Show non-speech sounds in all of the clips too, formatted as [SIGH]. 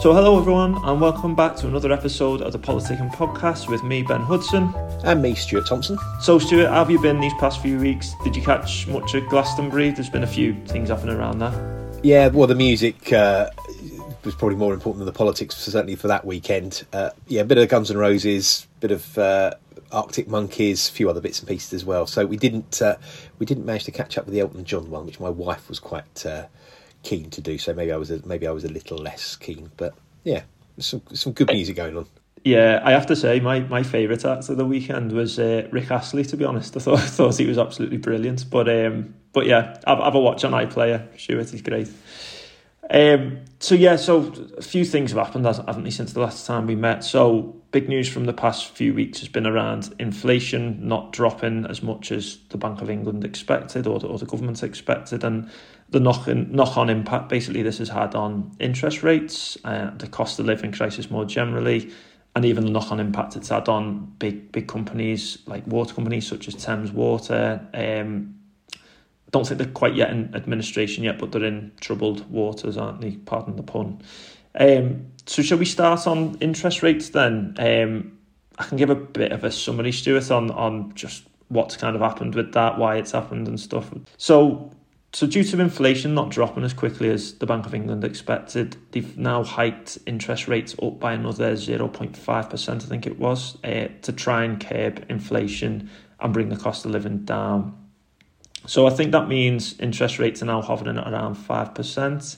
So, hello everyone, and welcome back to another episode of the Politicking Podcast with me, Ben Hudson. And me, Stuart Thompson. So, Stuart, how have you been these past few weeks? Did you catch much of Glastonbury? There's been a few things happening around there. Yeah, well, the music uh, was probably more important than the politics, certainly for that weekend. Uh, yeah, a bit of Guns N' Roses, bit of uh, Arctic Monkeys, a few other bits and pieces as well. So we didn't uh, we didn't manage to catch up with the Elton John one, which my wife was quite uh, keen to do. So maybe I was a, maybe I was a little less keen. But yeah, some some good music going on. Yeah, I have to say my, my favourite act of the weekend was uh, Rick Astley. To be honest, I thought I [LAUGHS] thought he was absolutely brilliant. But um, but yeah, have, have a watch on iPlayer. Sure, he's great. Um, so yeah, so a few things have happened, haven't they, since the last time we met? So big news from the past few weeks has been around inflation not dropping as much as the Bank of England expected or the, or the government expected, and the knock knock on impact basically this has had on interest rates, uh, the cost of living crisis more generally, and even the knock on impact it's had on big big companies like water companies such as Thames Water. Um, don't think they're quite yet in administration yet, but they're in troubled waters, aren't they? Pardon the pun. Um, so, shall we start on interest rates then? Um, I can give a bit of a summary, Stuart, on on just what's kind of happened with that, why it's happened, and stuff. So, so due to inflation not dropping as quickly as the Bank of England expected, they've now hiked interest rates up by another zero point five percent, I think it was, uh, to try and curb inflation and bring the cost of living down. So I think that means interest rates are now hovering at around 5%.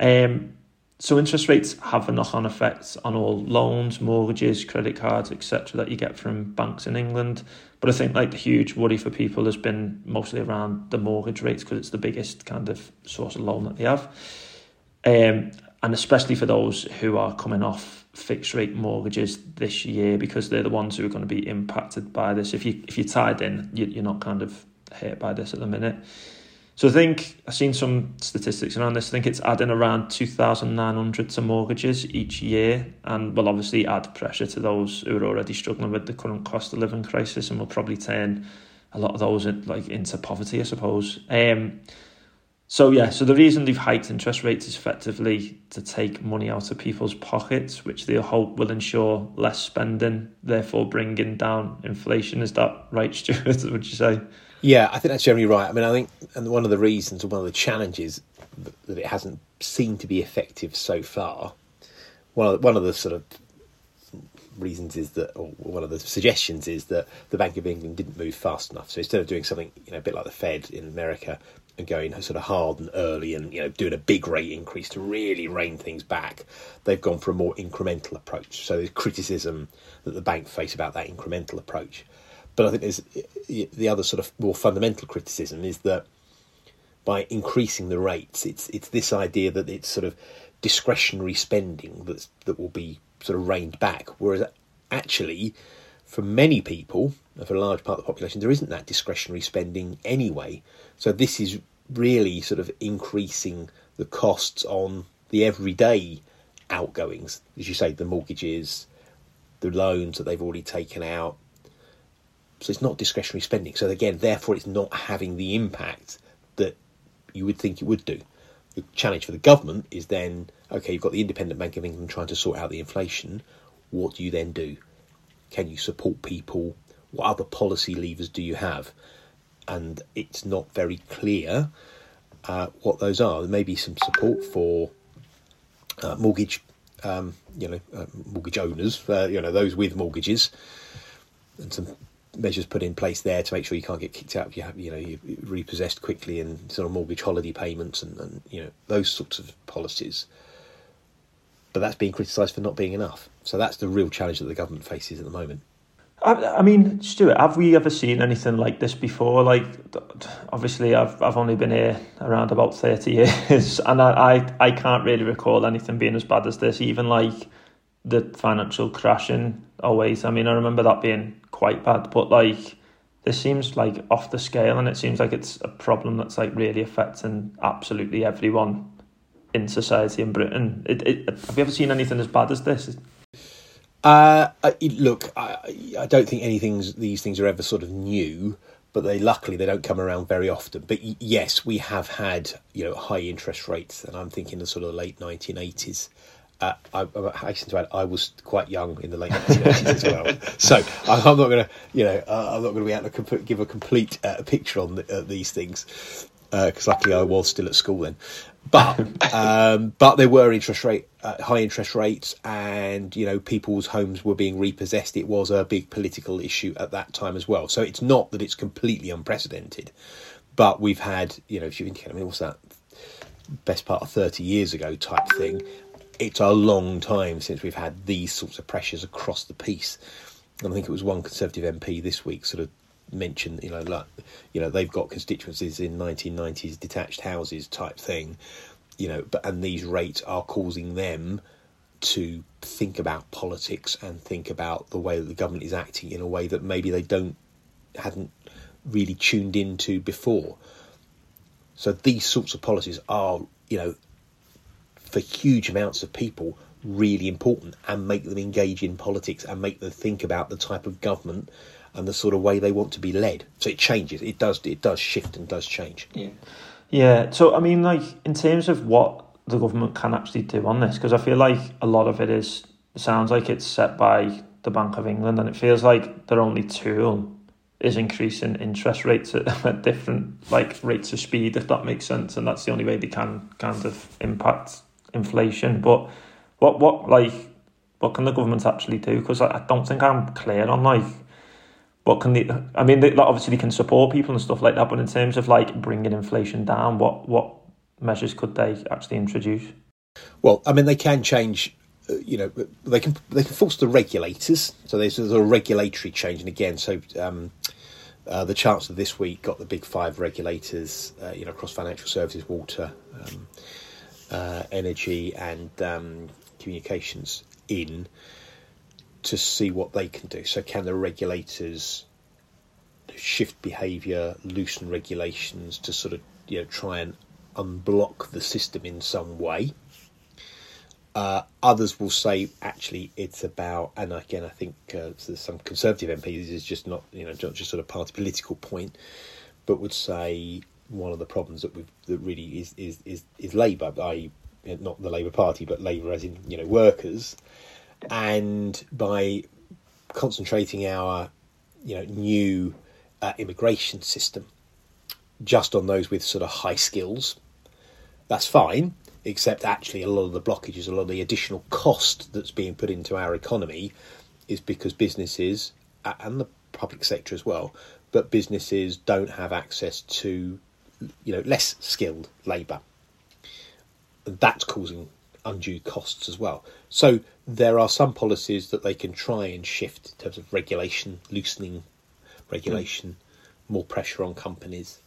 Um, so interest rates have a knock-on effect on all loans, mortgages, credit cards, etc. that you get from banks in England. But I think like the huge worry for people has been mostly around the mortgage rates because it's the biggest kind of source of loan that they have. Um, and especially for those who are coming off fixed rate mortgages this year because they're the ones who are going to be impacted by this. If you if you're tied in, you, you're not kind of hit by this at the minute. So I think I've seen some statistics around this. I think it's adding around 2,900 to mortgages each year and will obviously add pressure to those who are already struggling with the current cost of living crisis and will probably turn a lot of those in, like into poverty, I suppose. Um, so yeah, so the reason they've hiked interest rates is effectively to take money out of people's pockets, which they hope will ensure less spending, therefore bringing down inflation. Is that right, [LAUGHS] Stuart? Would you say? Yeah, I think that's generally right. I mean, I think, and one of the reasons, one of the challenges that it hasn't seemed to be effective so far, one of the, one of the sort of reasons is that, or one of the suggestions is that the Bank of England didn't move fast enough. So instead of doing something, you know, a bit like the Fed in America and going sort of hard and early and you know doing a big rate increase to really rein things back, they've gone for a more incremental approach. So there's criticism that the bank face about that incremental approach. But I think there's eh, eh, the other sort of more fundamental criticism is that by increasing the rates, it's it's this idea that it's sort of discretionary spending that's that will be sort of reined back, whereas actually, for many people, for a large part of the population, there isn't that discretionary spending anyway. So this is really sort of increasing the costs on the everyday outgoings, as you say, the mortgages, the loans that they've already taken out, so it's not discretionary spending. So again, therefore, it's not having the impact that you would think it would do. The challenge for the government is then okay, you've got the Independent Bank of England trying to sort out the inflation. What do you then do? Can you support people? What other policy levers do you have? And it's not very clear uh, what those are. There may be some support for uh, mortgage, um, you know, uh, mortgage owners, uh, you know, those with mortgages, and some measures put in place there to make sure you can't get kicked out if you have, you know, you repossessed quickly and sort of mortgage holiday payments and, and you know those sorts of policies. But that's being criticised for not being enough. So that's the real challenge that the government faces at the moment. I, mean, Stuart, have we ever seen anything like this before? Like, obviously, I've I've only been here around about thirty years, [LAUGHS] and I, I, I can't really recall anything being as bad as this. Even like the financial crashing always. I mean, I remember that being quite bad, but like this seems like off the scale, and it seems like it's a problem that's like really affecting absolutely everyone in society in Britain. It, it, have you ever seen anything as bad as this? Uh, look, I, I don't think anything's these things are ever sort of new, but they luckily they don't come around very often. But yes, we have had you know high interest rates, and I'm thinking the sort of late 1980s uh, I, I hasten to add, I was quite young in the late 1980s as well. So I'm not going to, you know, uh, I'm not going to be able to comp- give a complete uh, picture on the, uh, these things because luckily I was still at school then. But um, but there were interest rate uh, high interest rates, and you know people's homes were being repossessed. It was a big political issue at that time as well. So it's not that it's completely unprecedented, but we've had you know if you think I mean what's that best part of thirty years ago type thing. It's a long time since we've had these sorts of pressures across the piece. And I think it was one Conservative MP this week sort of mentioned, you know, like, you know, they've got constituencies in 1990s detached houses type thing, you know, but and these rates are causing them to think about politics and think about the way that the government is acting in a way that maybe they don't hadn't really tuned into before. So these sorts of policies are, you know, for huge amounts of people really important and make them engage in politics and make them think about the type of government and the sort of way they want to be led. So it changes. It does. It does shift and does change. Yeah. Yeah. So I mean, like in terms of what the government can actually do on this, because I feel like a lot of it is sounds like it's set by the Bank of England, and it feels like their only tool is increasing interest rates at, [LAUGHS] at different like rates of speed, if that makes sense, and that's the only way they can kind of impact inflation. But what what like what can the government actually do? Because I, I don't think I'm clear on like what can they? I mean, they, obviously they can support people and stuff like that, but in terms of like bringing inflation down, what what measures could they actually introduce? Well, I mean, they can change. Uh, you know, they can they can force the regulators. So there's, there's a regulatory change, and again, so um, uh, the Chancellor this week got the big five regulators, uh, you know, across financial services, water, um, uh, energy, and um, communications in to see what they can do. So, can the regulators shift behaviour, loosen regulations to sort of you know try and unblock the system in some way? Uh, others will say actually it's about, and again I think uh, some conservative MPs is just not you know just sort of party political point, but would say one of the problems that we that really is is is, is Labour, i.e. not the Labour Party, but Labour as in you know workers and by concentrating our you know new uh, immigration system just on those with sort of high skills, that's fine. Except actually, a lot of the blockages, a lot of the additional cost that's being put into our economy is because businesses and the public sector as well, but businesses don't have access to you know less skilled labour. That's causing undue costs as well. So there are some policies that they can try and shift in terms of regulation, loosening regulation, mm. more pressure on companies.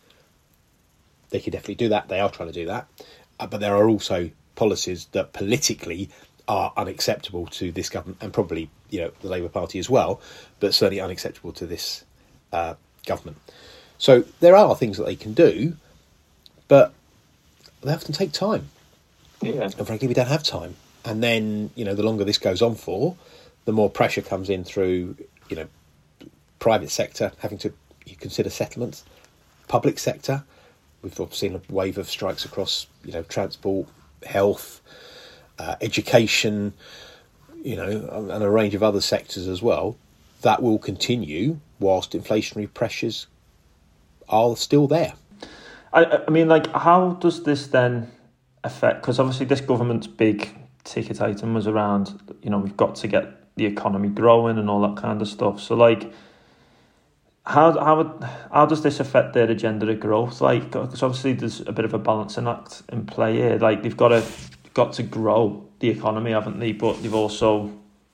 They could definitely do that. They are trying to do that. Uh, but there are also policies that politically are unacceptable to this government and probably you know the Labour Party as well, but certainly unacceptable to this uh, government. So there are things that they can do, but they often take time. Yeah. And frankly, we don't have time. And then, you know, the longer this goes on for, the more pressure comes in through, you know, private sector having to consider settlements, public sector. We've seen a wave of strikes across, you know, transport, health, uh, education, you know, and a range of other sectors as well. That will continue whilst inflationary pressures are still there. I, I mean, like, how does this then affect? Because obviously, this government's big ticket item was around, you know, we've got to get the economy growing and all that kind of stuff. So, like, how how how does this affect their agenda of growth? Like, because obviously there's a bit of a balancing act in play here. Like, they've got to got to grow the economy, haven't they? But they've also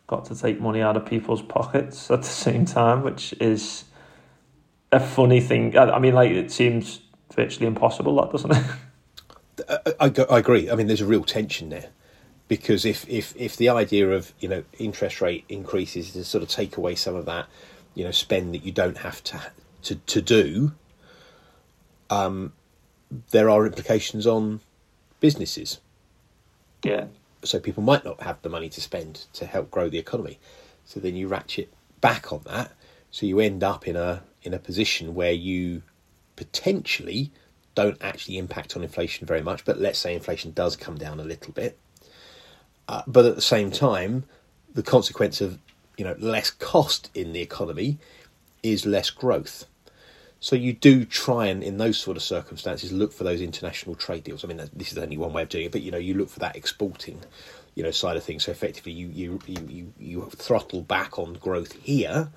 got to take money out of people's pockets at the same time, which is a funny thing. I, I mean, like, it seems virtually impossible, that doesn't it? [LAUGHS] I, I, I agree. I mean, there's a real tension there because if, if, if the idea of you know interest rate increases to sort of take away some of that you know spend that you don't have to to, to do, um, there are implications on businesses. Yeah. So people might not have the money to spend to help grow the economy. So then you ratchet back on that. So you end up in a in a position where you potentially don't actually impact on inflation very much. But let's say inflation does come down a little bit Uh, but at the same time, the consequence of you know less cost in the economy is less growth. So you do try and, in those sort of circumstances, look for those international trade deals. I mean, this is only one way of doing it, but you know, you look for that exporting, you know, side of things. So effectively, you you you you throttle back on growth here,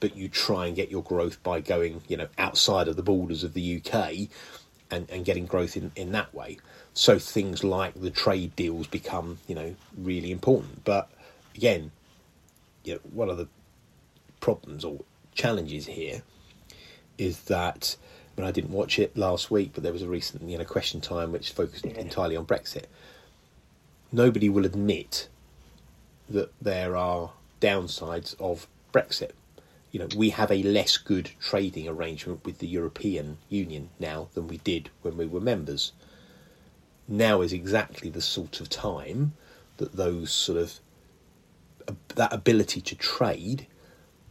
but you try and get your growth by going, you know, outside of the borders of the UK, and and getting growth in in that way. So things like the trade deals become, you know, really important. But again, you know, one of the problems or challenges here is that I mean I didn't watch it last week, but there was a recent you know question time which focused yeah. entirely on Brexit. Nobody will admit that there are downsides of Brexit. You know, we have a less good trading arrangement with the European Union now than we did when we were members. Now is exactly the sort of time that those sort of that ability to trade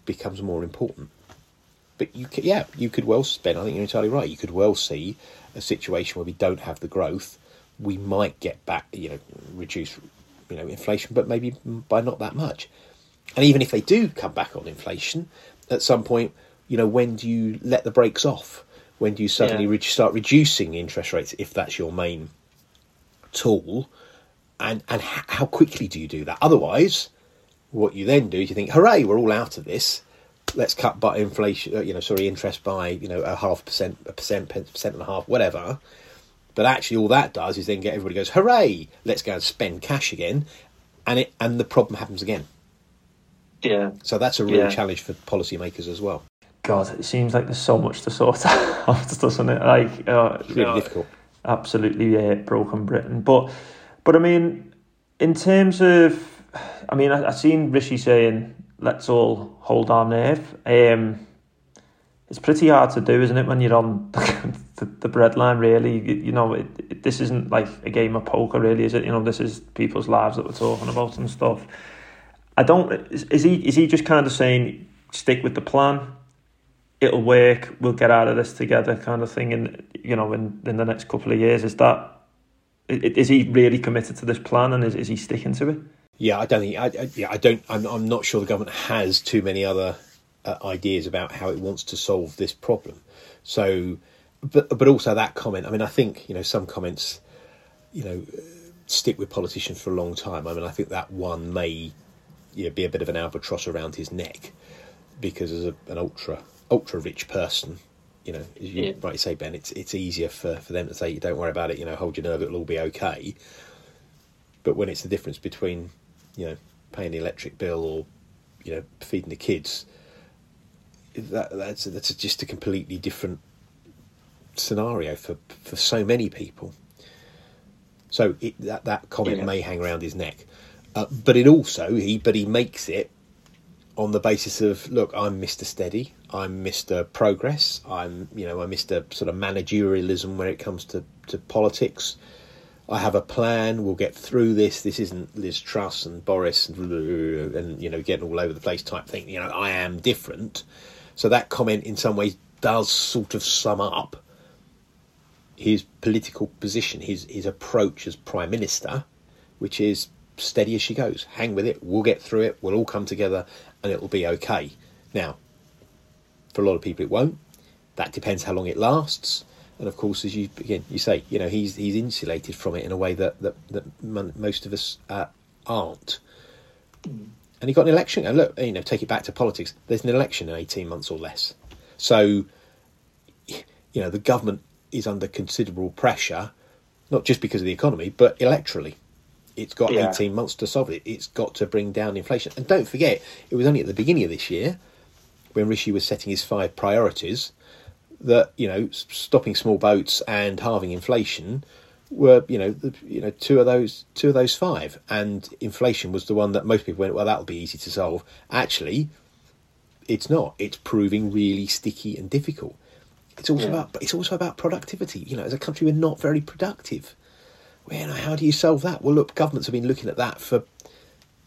becomes more important. But you could, yeah, you could well spend. I think you're entirely right. You could well see a situation where we don't have the growth. We might get back, you know, reduce, you know, inflation, but maybe by not that much. And even if they do come back on inflation, at some point, you know, when do you let the brakes off? When do you suddenly yeah. re- start reducing interest rates if that's your main tool? And and how quickly do you do that? Otherwise, what you then do is you think, hooray, we're all out of this let's cut by inflation, uh, you know, sorry, interest by you know a half percent, a percent, a percent and a half, whatever. But actually, all that does is then get everybody goes, hooray, let's go and spend cash again, and it and the problem happens again. Yeah. So that's a real yeah. challenge for policymakers as well. God, it seems like there's so much to sort [LAUGHS] out, doesn't it? Like, uh, it's really difficult. Absolutely, yeah, broken Britain. But, but I mean, in terms of, I mean, I, I seen Rishi saying let's all hold our nerve. Um, it's pretty hard to do, isn't it, when you're on [LAUGHS] the, the breadline, really? You, you know, it, it, this isn't like a game of poker, really, is it? You know, this is people's lives that we're talking about and stuff. I don't, is, he is he just kind of saying, stick with the plan, it'll work, we'll get out of this together kind of thing, and, you know, in, in the next couple of years? Is that, is he really committed to this plan and is, is he sticking to it? Yeah, I don't think. I, I, yeah, I don't. I'm, I'm not sure the government has too many other uh, ideas about how it wants to solve this problem. So, but but also that comment. I mean, I think you know some comments, you know, stick with politicians for a long time. I mean, I think that one may, you know, be a bit of an albatross around his neck, because as a, an ultra ultra rich person, you know, as you yeah. rightly say, Ben, it's it's easier for, for them to say, "Don't worry about it," you know, hold your nerve, it'll all be okay. But when it's the difference between you know, paying the electric bill or, you know, feeding the kids, that that's that's just a completely different scenario for for so many people. So it, that that comment yeah. may hang around his neck, uh, but it also he but he makes it on the basis of look, I'm Mister Steady, I'm Mister Progress, I'm you know I'm Mister sort of managerialism when it comes to to politics. I have a plan. We'll get through this. This isn't Liz Truss and Boris and, and you know getting all over the place type thing. You know, I am different. So that comment, in some ways, does sort of sum up his political position, his his approach as prime minister, which is steady as she goes. Hang with it. We'll get through it. We'll all come together, and it'll be okay. Now, for a lot of people, it won't. That depends how long it lasts and of course, as you again you say, you know he's he's insulated from it in a way that that, that most of us uh, aren't. And he got an election. And look, you know, take it back to politics. There's an election in eighteen months or less. So, you know, the government is under considerable pressure, not just because of the economy, but electorally. It's got yeah. 18 months to solve it. It's got to bring down inflation. And don't forget, it was only at the beginning of this year when Rishi was setting his five priorities that you know stopping small boats and halving inflation were you know the, you know two of those two of those five, and inflation was the one that most people went well that'll be easy to solve. Actually, it's not. It's proving really sticky and difficult. It's also yeah. about but it's also about productivity. You know, as a country, we're not very productive. Well, how do you solve that? Well, look, governments have been looking at that for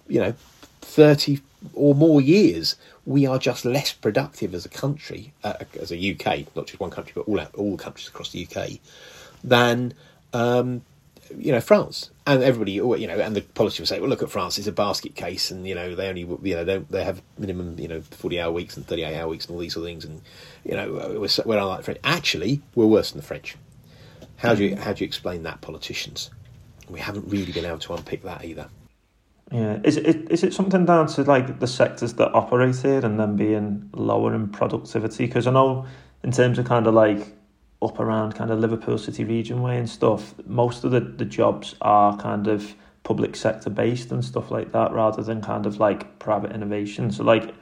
you know thirty or more years. We are just less productive as a country, uh, as a UK, not just one country, but all all the countries across the UK, than um, you know France. And everybody you know and the politicians say well look at France it's a basket case and you know they only you know they, they have minimum you know 40 hour weeks and 38 hour weeks and all these sort of things and you know we're, we're unlike the French. Actually we're worse than the French how do you um, how do you explain that politicians we haven't really been able to unpick that either yeah is it is it something down to like the sectors that operate here and then being lower in productivity because I know in terms of kind of like up around kind of Liverpool City region way and stuff, most of the, the jobs are kind of public sector based and stuff like that rather than kind of like private innovation. So like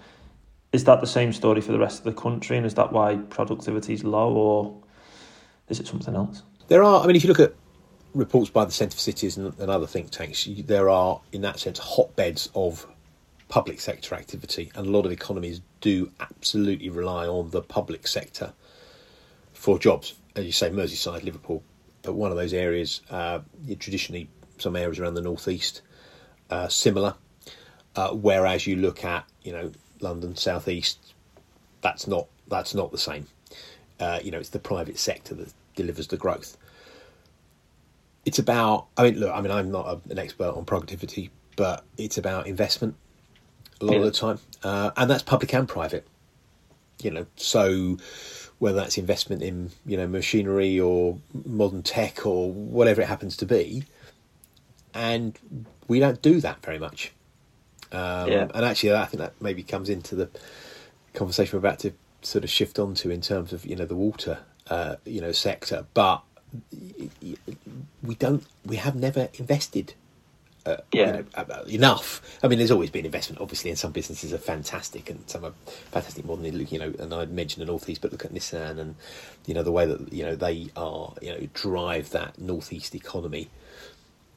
is that the same story for the rest of the country and is that why productivity is low or is it something else? There are I mean if you look at reports by the Centre for Cities and, and other think tanks, there are in that sense hotbeds of public sector activity and a lot of economies do absolutely rely on the public sector for jobs. As you say, Merseyside, Liverpool, but one of those areas. Uh, traditionally, some areas around the northeast uh, similar. Uh, whereas you look at you know London southeast, that's not that's not the same. Uh, you know, it's the private sector that delivers the growth. It's about. I mean, look. I mean, I'm not a, an expert on productivity, but it's about investment a lot yeah. of the time, uh, and that's public and private. You know, so whether that's investment in you know machinery or modern tech or whatever it happens to be, and we don't do that very much. Um, yeah. And actually, I think that maybe comes into the conversation we're about to sort of shift onto in terms of you know the water uh, you know sector, but we don't we have never invested uh, yeah. You know, uh, enough. I mean, there's always been investment. Obviously, and some businesses are fantastic, and some are fantastic more than you know. And I mentioned the northeast, but look at Nissan, and you know the way that you know they are, you know, drive that northeast economy.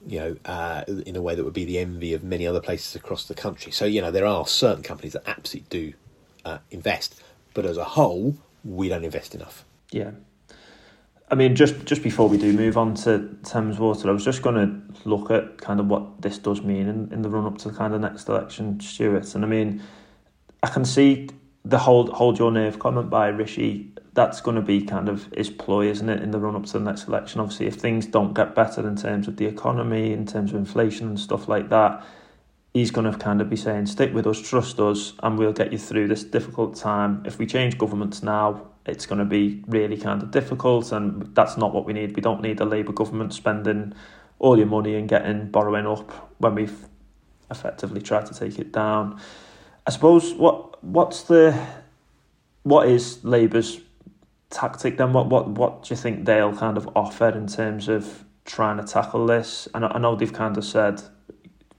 You know, uh, in a way that would be the envy of many other places across the country. So you know, there are certain companies that absolutely do uh, invest, but as a whole, we don't invest enough. Yeah, I mean, just just before we do move on to Thames Water, I was just going to look at kind of what this does mean in, in the run up to the kind of next election, Stuart. And I mean, I can see the hold hold your nerve comment by Rishi. That's going to be kind of his ploy, isn't it, in the run up to the next election? Obviously, if things don't get better in terms of the economy, in terms of inflation and stuff like that, he's going to kind of be saying, "Stick with us, trust us, and we'll get you through this difficult time." If we change governments now, it's going to be really kind of difficult, and that's not what we need. We don't need a Labour government spending all your money and getting borrowing up when we've effectively tried to take it down. I suppose what what's the what is Labour's tactic then? What what what do you think they'll kind of offer in terms of trying to tackle this? And I know they've kind of said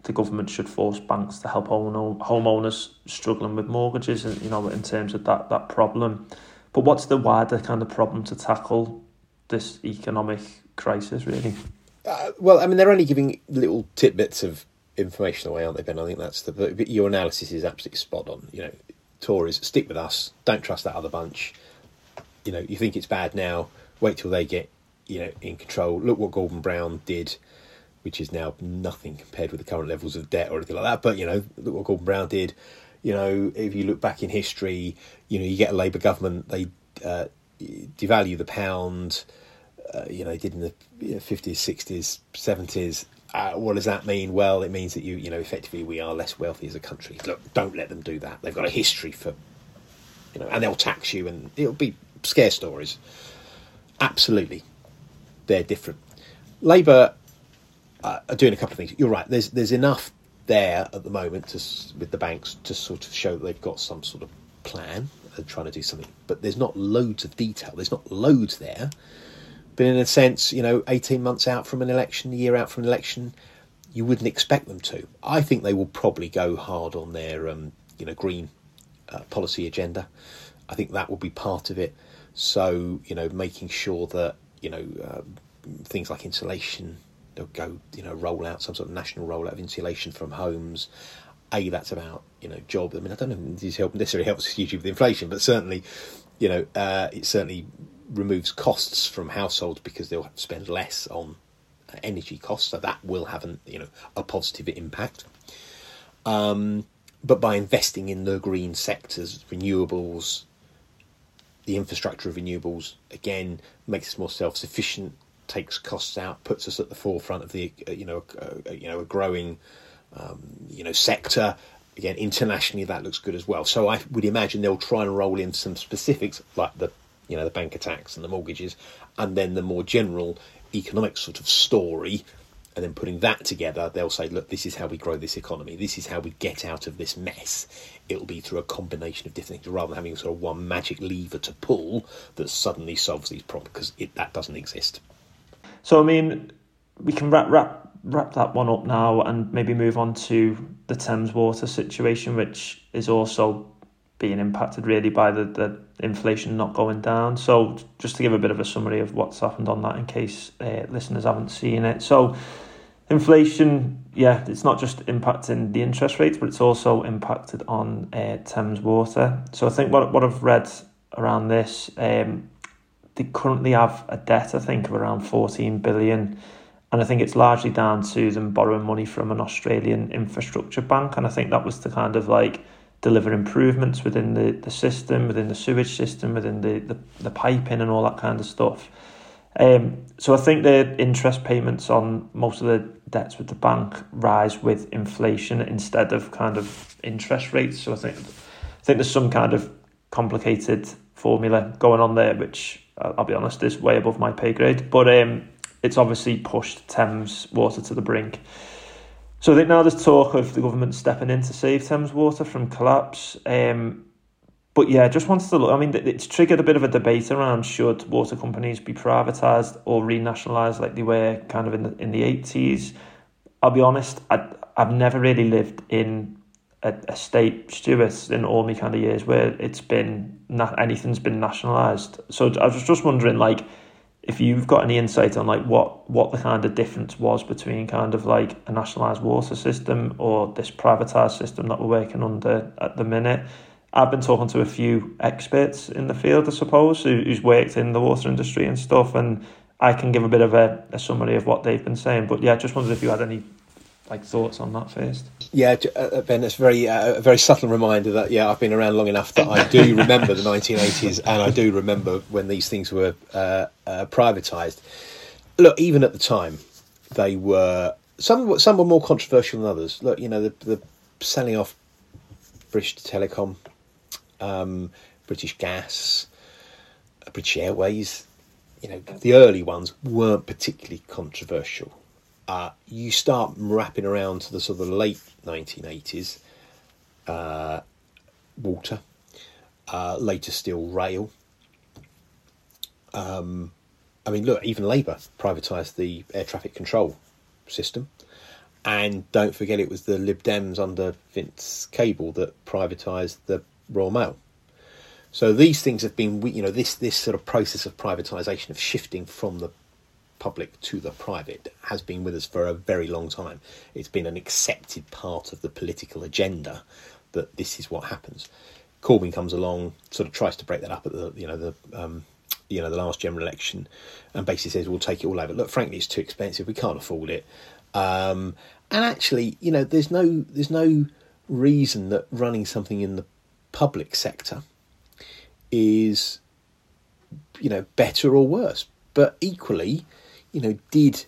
the government should force banks to help homeowners struggling with mortgages, and you know, in terms of that that problem. But what's the wider kind of problem to tackle this economic crisis, really? Uh, well, I mean, they're only giving little tidbits of information away, aren't they, Ben? I think that's the. Your analysis is absolutely spot on. You know, Tories stick with us. Don't trust that other bunch. You know, you think it's bad now. Wait till they get you know in control. Look what Gordon Brown did, which is now nothing compared with the current levels of debt or anything like that. But you know, look what Gordon Brown did. You know, if you look back in history, you know, you get a Labour government, they uh, devalue the pound. Uh, you know, they did in the fifties, sixties, seventies. Uh, what does that mean? Well, it means that you, you know, effectively we are less wealthy as a country. Look, don't let them do that. They've got a history for, you know, and they'll tax you, and it'll be scare stories. Absolutely, they're different. Labour uh, are doing a couple of things. You're right. There's there's enough there at the moment to, with the banks to sort of show that they've got some sort of plan and trying to do something. But there's not loads of detail. There's not loads there. But in a sense, you know, 18 months out from an election, a year out from an election, you wouldn't expect them to. I think they will probably go hard on their, um, you know, green uh, policy agenda. I think that will be part of it. So, you know, making sure that, you know, uh, things like insulation, they'll go, you know, roll out some sort of national rollout of insulation from homes. A, that's about, you know, job. I mean, I don't know if this help, necessarily helps [LAUGHS] hugely with inflation, but certainly, you know, uh, it certainly removes costs from households because they'll spend less on energy costs. So that will have an, you know, a positive impact. Um, but by investing in the green sectors, renewables, the infrastructure of renewables, again, makes us more self sufficient, takes costs out, puts us at the forefront of the uh, you know uh, you know a growing um, you know sector. Again, internationally that looks good as well. So I would imagine they'll try and roll in some specifics like the you know the bank attacks and the mortgages, and then the more general economic sort of story and then putting that together, they'll say, look, this is how we grow this economy. This is how we get out of this mess. It'll be through a combination of different things rather than having sort of one magic lever to pull that suddenly solves these problems because that doesn't exist. So, I mean, we can wrap, wrap, wrap that one up now and maybe move on to the Thames Water situation, which is also being impacted really by the, the inflation not going down. So, just to give a bit of a summary of what's happened on that in case uh, listeners haven't seen it. So, inflation, yeah, it's not just impacting the interest rates, but it's also impacted on uh, Thames Water. So, I think what, what I've read around this, um, they currently have a debt, I think, of around 14 billion. And I think it's largely down to them borrowing money from an Australian infrastructure bank. And I think that was to kind of like deliver improvements within the, the system, within the sewage system, within the, the, the piping and all that kind of stuff. Um, so I think the interest payments on most of the debts with the bank rise with inflation instead of kind of interest rates. So I think I think there's some kind of complicated formula going on there, which I'll be honest is way above my pay grade. But um, it's obviously pushed Thames water to the brink. So I think now there's talk of the government stepping in to save Thames Water from collapse. Um, but yeah, just wanted to look. I mean, it's triggered a bit of a debate around should water companies be privatised or renationalised like they were kind of in the in the eighties. I'll be honest, I I've never really lived in a, a state Stuart in all my kind of years where it's been not anything's been nationalised. So I was just wondering, like, if you've got any insight on like what what the kind of difference was between kind of like a nationalized water system or this privatized system that we're working under at the minute I've been talking to a few experts in the field, I suppose, who, who's worked in the water industry and stuff, and I can give a bit of a, a summary of what they've been saying. But yeah, I just wondered if you had any like thoughts on that first. Yeah, uh, uh, Ben, it's very uh, a very subtle reminder that yeah, I've been around long enough that I do [LAUGHS] remember the 1980s, and I do remember when these things were uh, uh, privatised. Look, even at the time, they were some some were more controversial than others. Look, you know, the, the selling off British Telecom, um, British Gas, British Airways. You know, the early ones weren't particularly controversial uh, you start wrapping around to the sort of late 1980s, uh, water, uh, later still rail. Um, I mean, look, even Labour privatised the air traffic control system. And don't forget, it was the Lib Dems under Vince Cable that privatised the Royal Mail. So these things have been, you know, this this sort of process of privatisation of shifting from the public to the private has been with us for a very long time. It's been an accepted part of the political agenda that this is what happens. Corbyn comes along, sort of tries to break that up at the you know the um, you know the last general election, and basically says we'll take it all over. Look, frankly, it's too expensive. We can't afford it. Um, and actually, you know, there's no there's no reason that running something in the public sector is you know better or worse. But equally, you know, did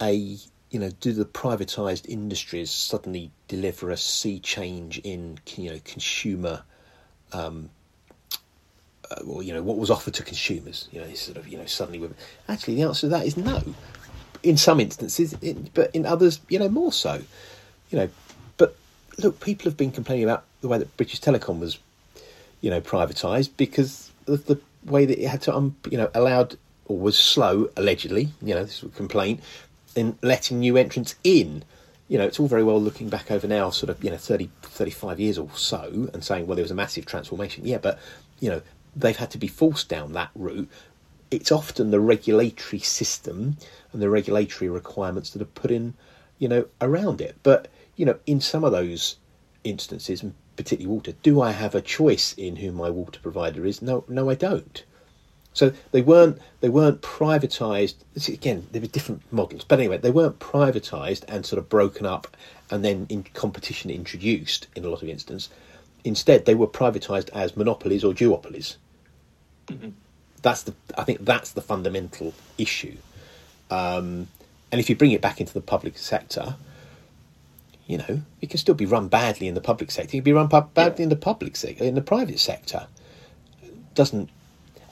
a you know, do the privatized industries suddenly deliver a sea change in you know consumer, um, uh, well, you know, what was offered to consumers? You know, sort of you know suddenly. with Actually, the answer to that is no. In some instances, but in others, you know, more so. You know, but look, people have been complaining about the way that British Telecom was, you know, privatised because of the way that it had to, um, you know, allowed or was slow, allegedly, you know, this was a complaint, in letting new entrants in. You know, it's all very well looking back over now, sort of, you know, 30, 35 years or so, and saying, well, there was a massive transformation. Yeah, but, you know, they've had to be forced down that route. It's often the regulatory system and the regulatory requirements that are put in, you know, around it. But, you know, in some of those instances, particularly water, do I have a choice in who my water provider is? No, no, I don't. So they weren't they weren't privatised. Again, there were different models, but anyway, they weren't privatised and sort of broken up and then in competition introduced in a lot of instances. Instead, they were privatised as monopolies or duopolies. Mm-hmm. That's the I think that's the fundamental issue. Um, and if you bring it back into the public sector, you know, it can still be run badly in the public sector. It can be run badly yeah. in the public sector, in the private sector. Doesn't.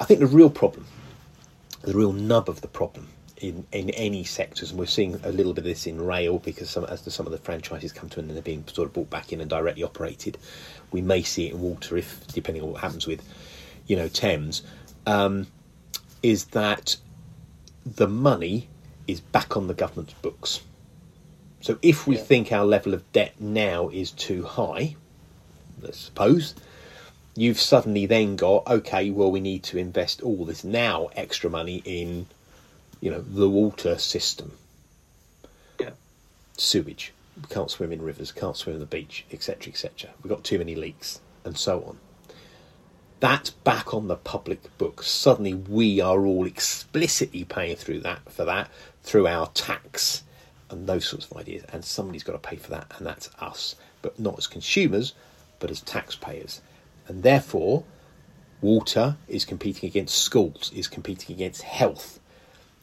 I think the real problem, the real nub of the problem in, in any sectors, and we're seeing a little bit of this in rail because some, as the, some of the franchises come to an end and they're being sort of brought back in and directly operated, we may see it in water if, depending on what happens with, you know, Thames, um, is that the money is back on the government's books. So if we yeah. think our level of debt now is too high, let's suppose, you've suddenly then got okay, well we need to invest all this now extra money in, you know, the water system. Yeah. Sewage. We can't swim in rivers, can't swim on the beach, etc., etc. We've got too many leaks, and so on. That's back on the public books. Suddenly, we are all explicitly paying through that for that through our tax and those sorts of ideas. And somebody's got to pay for that, and that's us, but not as consumers, but as taxpayers. And therefore, water is competing against schools, is competing against health,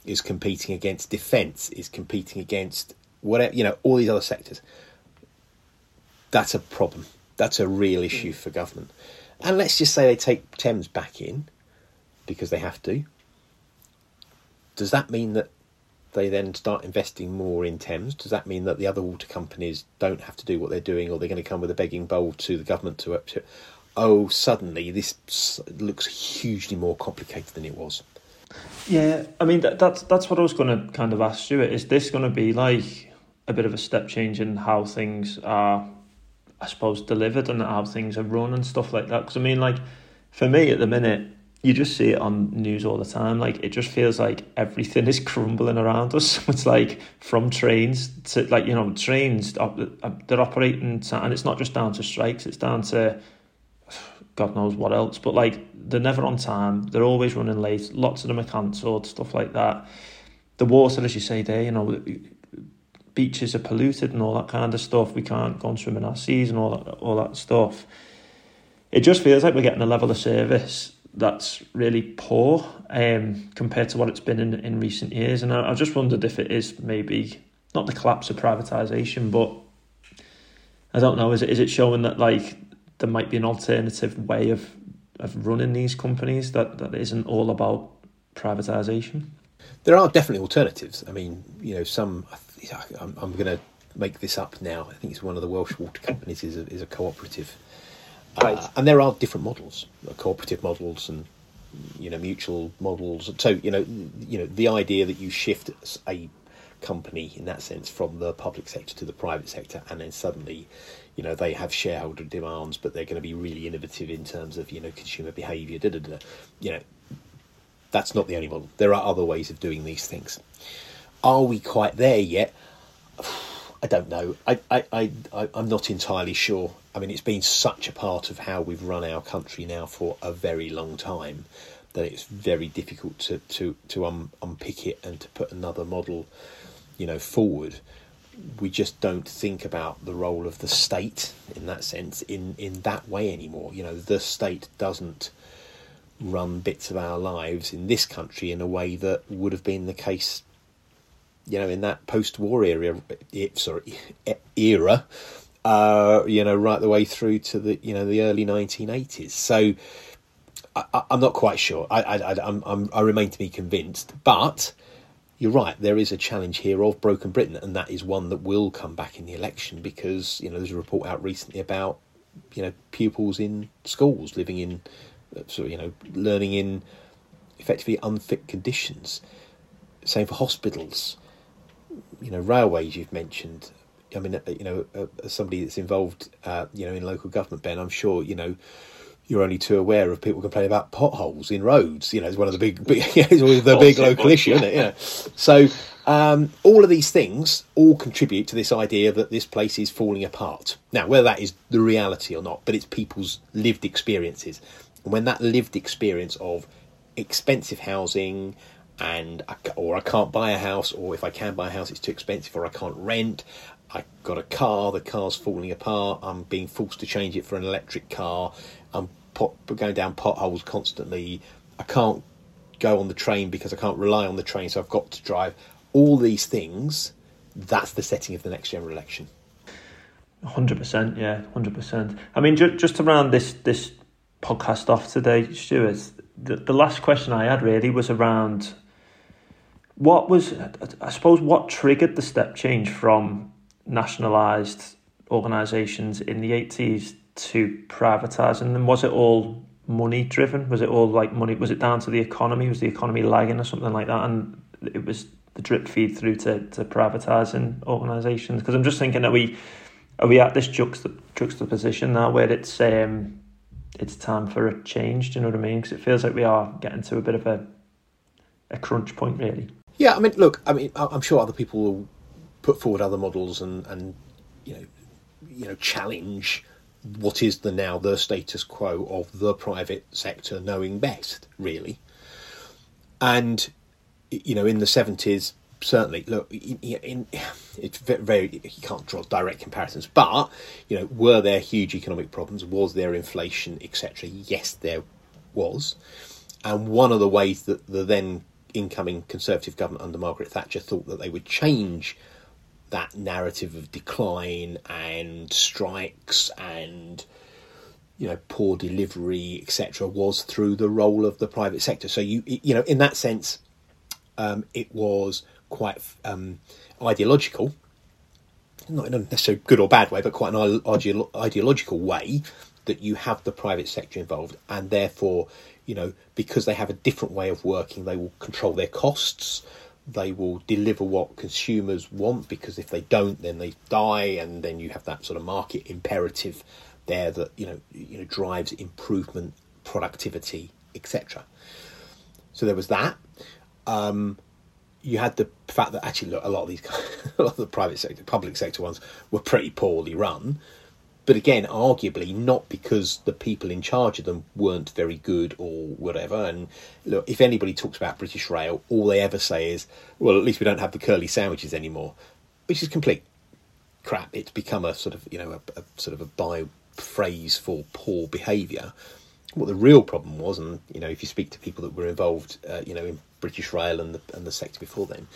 is competing against defence, is competing against whatever, you know, all these other sectors. That's a problem. That's a real hmm. issue for government. And let's just say they take Thames back in because they have to. Does that mean that they then start investing more in Thames? Does that mean that the other water companies don't have to do what they're doing, or they're going to come with a begging bowl to the government to, to oh, suddenly this looks hugely more complicated than it was? Yeah, I mean that, that's that's what I was going to kind of ask you. Is this going to be like a bit of a step change in how things are I suppose, delivered and how things are run and stuff like that. Because I mean, like for me at the minute, you just see it on news all the time. Like it just feels like everything [LAUGHS] is crumbling around us. [LAUGHS] It's like from trains to like you know trains uh, they're operating and it's not just down to strikes. It's down to God knows what else. But like they're never on time. They're always running late. Lots of them are cancelled. Stuff like that. The water, as you say there, you know, beaches are polluted and all that kind of stuff. We can't go and swim in our seas and all that, all that stuff. It just feels like we're getting a level of service that's really poor um, compared to what it's been in, in recent years. And I, I just wondered if it is maybe not the collapse of privatisation, but I don't know. Is it is it showing that like there might be an alternative way of of running these companies that, that isn't all about privatisation? There are definitely alternatives. I mean, you know, some I'm, I'm going to make this up now. I think it's one of the Welsh water companies is a, is a cooperative, right. uh, and there are different models, uh, cooperative models and you know mutual models. So you know you know the idea that you shift a company in that sense from the public sector to the private sector, and then suddenly you know they have shareholder demands, but they're going to be really innovative in terms of you know consumer behaviour. You know that's not the only model. There are other ways of doing these things. Are we quite there yet? [SIGHS] I don't know. I, I, I, I, am not entirely sure. I mean, it's been such a part of how we've run our country now for a very long time that it's very difficult to, to, to um, unpick it and to put another model, you know, forward. We just don't think about the role of the state in that sense in, in that way anymore. You know, the state doesn't run bits of our lives in this country in a way that would have been the case you know, in that post-war era, sorry, era, uh, you know, right the way through to the, you know, the early 1980s. So I, am not quite sure. I, I, I'm, I'm, I remain to be convinced, but you're right. There is a challenge here of broken Britain, and that is one that will come back in the election because you know there's a report out recently about you know pupils in schools living in, uh, sort of, you know, learning in effectively unfit conditions. Same for hospitals you know, railways you've mentioned. I mean, uh, you know, uh, as somebody that's involved, uh, you know, in local government, Ben, I'm sure you know you're only too aware of people complaining about potholes in roads. You know, it's one of the big, big [LAUGHS] it's always the big local issue, isn't it? Know, so um, all of these things all contribute to this idea that this place is falling apart. Now, whether that is the reality or not, but it's people's lived experiences, and when that lived experience of expensive housing, and or I can't buy a house, or if I can buy a house, it's too expensive, or I can't rent. I got a car, the car's falling apart. I'm being forced to change it for an electric car. I'm pot, going down potholes constantly. I can't go on the train because I can't rely on the train, so I've got to drive. all these things, that's the setting of the next general election. Hundred percent, yeah, hundred percent. I mean, ju- just around this this podcast off today, Stuart. The, the last question I had really was around what was, I suppose, what triggered the step change from nationalised organisations in the eighties to privatising them? Was it all money driven? Was it all like money? Was it down to the economy? Was the economy lagging or something like that? And it was the drip feed through to to privatising organisations. Because I'm just thinking, are we are we at this juxtap- juxtaposition now where it's um, it's time for a change? Do you know what I mean? Because it feels like we are getting to a bit of a a crunch point, really. Yeah, I mean, look, I mean, I'm sure other people will put forward other models and and you know, you know, challenge what is the now the status quo of the private sector knowing best, really. And you know, in the seventies, certainly look in, in, it's very you can't draw direct comparisons but you know were there huge economic problems? Was there inflation etc yes there was. And one of the ways that the then incoming conservative government under Margaret Thatcher thought that they would change that narrative of decline and strikes and you know poor delivery etc was through the role of the private sector. So you you know in that sense um, it was quite um, ideological, not in a necessarily good or bad way, but quite an ideological way that you have the private sector involved, and therefore, you know, because they have a different way of working, they will control their costs. They will deliver what consumers want because if they don't, then they die, and then you have that sort of market imperative there that you know you know drives improvement, productivity, etc. So there was that. Um, you had the fact that actually look, a lot of these, [LAUGHS] a lot of the private sector, public sector ones were pretty poorly run. But again, arguably not because the people in charge of them weren't very good or whatever. And look, if anybody talks about British Rail, all they ever say is, "Well, at least we don't have the curly sandwiches anymore," which is complete crap. It's become a sort of you know a, a sort of a by phrase for poor behaviour. What the real problem was, and you know, if you speak to people that were involved, uh, you know, in British Rail and the, and the sector before then,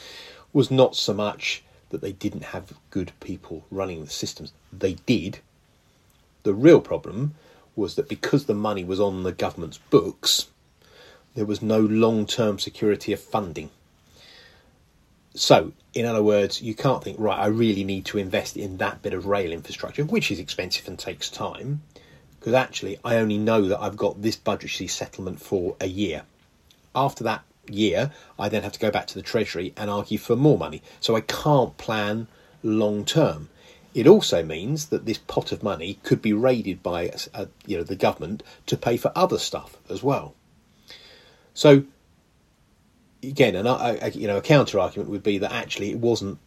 was not so much that they didn't have good people running the systems. They did. The real problem was that because the money was on the government's books, there was no long term security of funding. So, in other words, you can't think, right, I really need to invest in that bit of rail infrastructure, which is expensive and takes time, because actually I only know that I've got this budgetary settlement for a year. After that year, I then have to go back to the Treasury and argue for more money. So I can't plan long term. It also means that this pot of money could be raided by uh, you know the government to pay for other stuff as well. So again, and a, you know a counter argument would be that actually it wasn't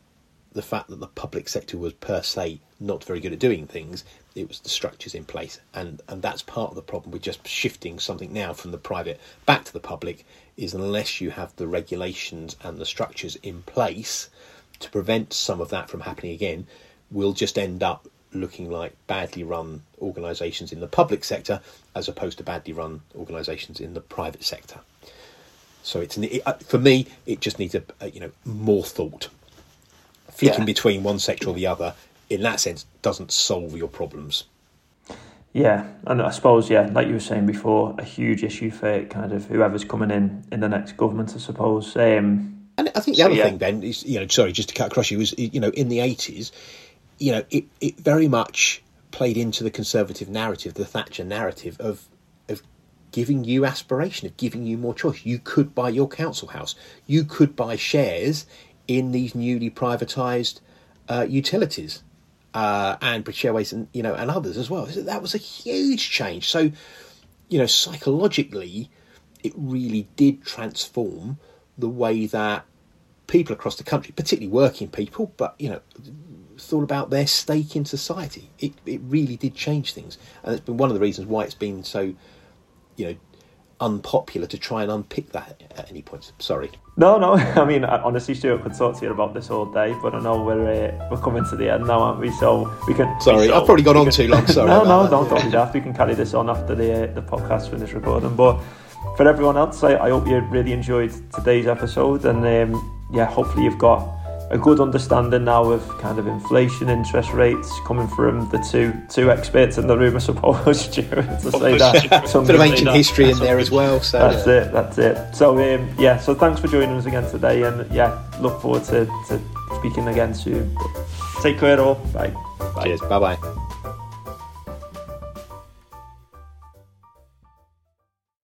the fact that the public sector was per se not very good at doing things. It was the structures in place, and and that's part of the problem with just shifting something now from the private back to the public is unless you have the regulations and the structures in place to prevent some of that from happening again, we'll just end up looking like badly run organisations in the public sector as opposed to badly run organisations in the private sector. So it's an, it, uh, for me, it just needs a, a you know more thought. Flicking yeah. between one sector or the other, in that sense, doesn't solve your problems. Yeah, and I suppose yeah, like you were saying before, a huge issue for kind of whoever's coming in in the next government, I suppose. Um, and I think the other yeah. thing, Ben, is you know, sorry, just to cut across you, was you know, in the eighties, you know, it it very much played into the conservative narrative, the Thatcher narrative of of giving you aspiration, of giving you more choice. You could buy your council house, you could buy shares in these newly privatised uh, utilities uh, and British Airways and you know and others as well. That was a huge change. So, you know, psychologically, it really did transform the way that people across the country, particularly working people, but you know, thought about their stake in society. It it really did change things, and it's been one of the reasons why it's been so, you know, unpopular to try and unpick that at any point. Sorry. No, no. [LAUGHS] I mean, honestly, Stuart could talk to you about this all day, but I know we're uh, we're coming to the end now, aren't we? So we can. Sorry, so I've probably gone on can, too long. [LAUGHS] Sorry. no, no, don't don't be daft. We can carry this on after the uh, the podcast finishes recording. But for everyone else, I, I, hope you really enjoyed today's episode, and um, yeah, hopefully you've got a good understanding now of kind of inflation, interest rates coming from the two two experts in the room, I suppose. [LAUGHS] to say that, some bit of ancient history in there as well. So that's yeah. it. That's it. So um, yeah, so thanks for joining us again today, and yeah, look forward to, to speaking again soon. But take care, all. Bye. Bye. Cheers. Bye bye.